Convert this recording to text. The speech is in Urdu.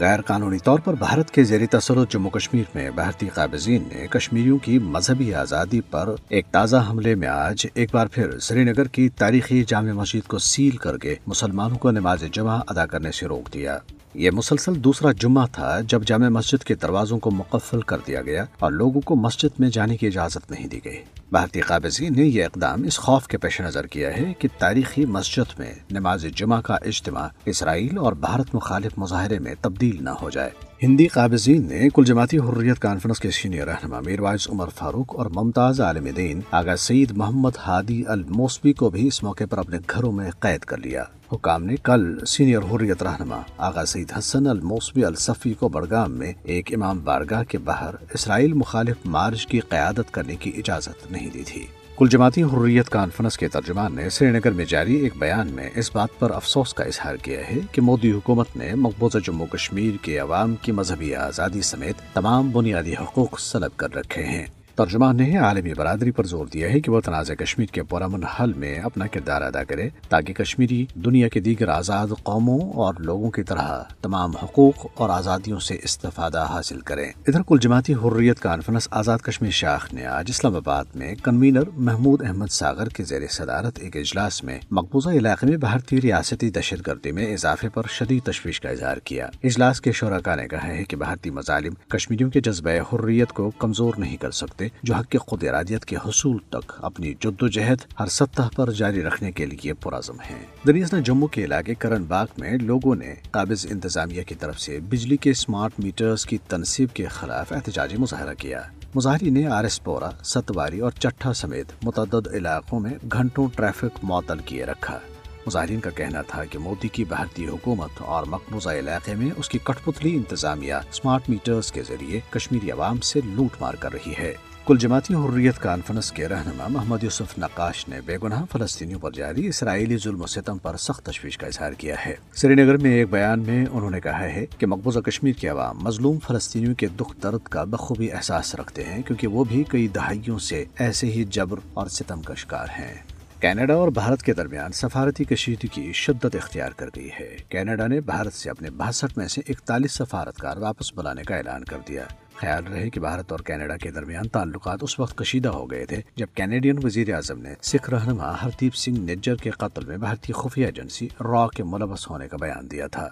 غیر قانونی طور پر بھارت کے زیر تسلط جموں کشمیر میں بھارتی قابضین نے کشمیریوں کی مذہبی آزادی پر ایک تازہ حملے میں آج ایک بار پھر سری نگر کی تاریخی جامع مسجد کو سیل کر کے مسلمانوں کو نماز جمعہ ادا کرنے سے روک دیا۔ یہ مسلسل دوسرا جمعہ تھا جب جامع مسجد کے دروازوں کو مقفل کر دیا گیا اور لوگوں کو مسجد میں جانے کی اجازت نہیں دی گئی۔ بھارتی قابضین نے یہ اقدام اس خوف کے پیش نظر کیا ہے کہ تاریخی مسجد میں نماز جمعہ کا اجتماع اسرائیل اور بھارت مخالف مظاہرے میں تبدیل نہ ہو جائے۔ ہندی قابضین نے کل جماعتی حریت کانفرنس کے سینئر رہنما میروائز عمر فاروق اور ممتاز عالم دین آغا سعید محمد ہادی الموسبی کو بھی اس موقع پر اپنے گھروں میں قید کر لیا۔ حکام نے کل سینئر حریت رہنما آغا سعید حسن الموسبی الصفی کو بڑگام میں ایک امام بارگاہ کے باہر اسرائیل مخالف مارچ کی قیادت کرنے کی اجازت نہیں دی تھی۔ کل جماعتی حریت کانفرنس کے ترجمان نے سری نگر میں جاری ایک بیان میں اس بات پر افسوس کا اظہار کیا ہے کہ مودی حکومت نے مقبوضہ جموں کشمیر کے عوام کی مذہبی آزادی سمیت تمام بنیادی حقوق سلب کر رکھے ہیں۔ ترجمان نے عالمی برادری پر زور دیا ہے کہ وہ تنازع کشمیر کے پرامن حل میں اپنا کردار ادا کرے تاکہ کشمیری دنیا کے دیگر آزاد قوموں اور لوگوں کی طرح تمام حقوق اور آزادیوں سے استفادہ حاصل کریں۔ ادھر کل جماعتی حریت کانفرنس آزاد کشمیر شاخ نے آج اسلام آباد میں کنوینر محمود احمد ساگر کے زیر صدارت ایک اجلاس میں مقبوضہ علاقے میں بھارتی ریاستی دہشت گردی میں اضافے پر شدید تشویش کا اظہار کیا۔ اجلاس کے شرکا نے کہا ہے کہ بھارتی مظالم کشمیریوں کے جذبہ حریت کو کمزور نہیں کر سکتے جو حق خود ارادیت کے حصول تک اپنی جد و جہد ہر سطح پر جاری رکھنے کے لیے پرعزم ہیں۔ دریس نے جموں کے علاقے کرن باغ میں لوگوں نے قابض انتظامیہ کی طرف سے بجلی کے اسمارٹ میٹرز کی تنصیب کے خلاف احتجاجی مظاہرہ کیا۔ مظاہری نے آر ایس پورا ستواری اور چٹھا سمیت متعدد علاقوں میں گھنٹوں ٹریفک معطل کیے رکھا۔ مظاہرین کا کہنا تھا کہ مودی کی بھارتی حکومت اور مقبوضہ علاقے میں اس کی کٹ پتلی انتظامیہ اسمارٹ میٹرز کے ذریعے کشمیری عوام سے لوٹ مار کر رہی ہے۔ کل جماعتی حریت کانفرنس کے رہنما محمد یوسف نقاش نے بے گناہ فلسطینیوں پر جاری اسرائیلی ظلم و ستم پر سخت تشویش کا اظہار کیا ہے۔ سری نگر میں ایک بیان میں انہوں نے کہا ہے کہ مقبوضہ کشمیر کے عوام مظلوم فلسطینیوں کے دکھ درد کا بخوبی احساس رکھتے ہیں کیونکہ وہ بھی کئی دہائیوں سے ایسے ہی جبر اور ستم کا شکار ہیں۔ کینیڈا اور بھارت کے درمیان سفارتی کشیدگی کی شدت اختیار کر گئی ہے۔ کینیڈا نے بھارت سے اپنے باسٹھ میں سے اکتالیس سفارتکار واپس بلانے کا اعلان کر دیا۔ خیال رہے کہ بھارت اور کینیڈا کے درمیان تعلقات اس وقت کشیدہ ہو گئے تھے جب کینیڈین وزیر اعظم نے سکھ رہنما ہردیپ سنگھ نجر کے قتل میں بھارتی خفیہ ایجنسی را کے ملوث ہونے کا بیان دیا تھا۔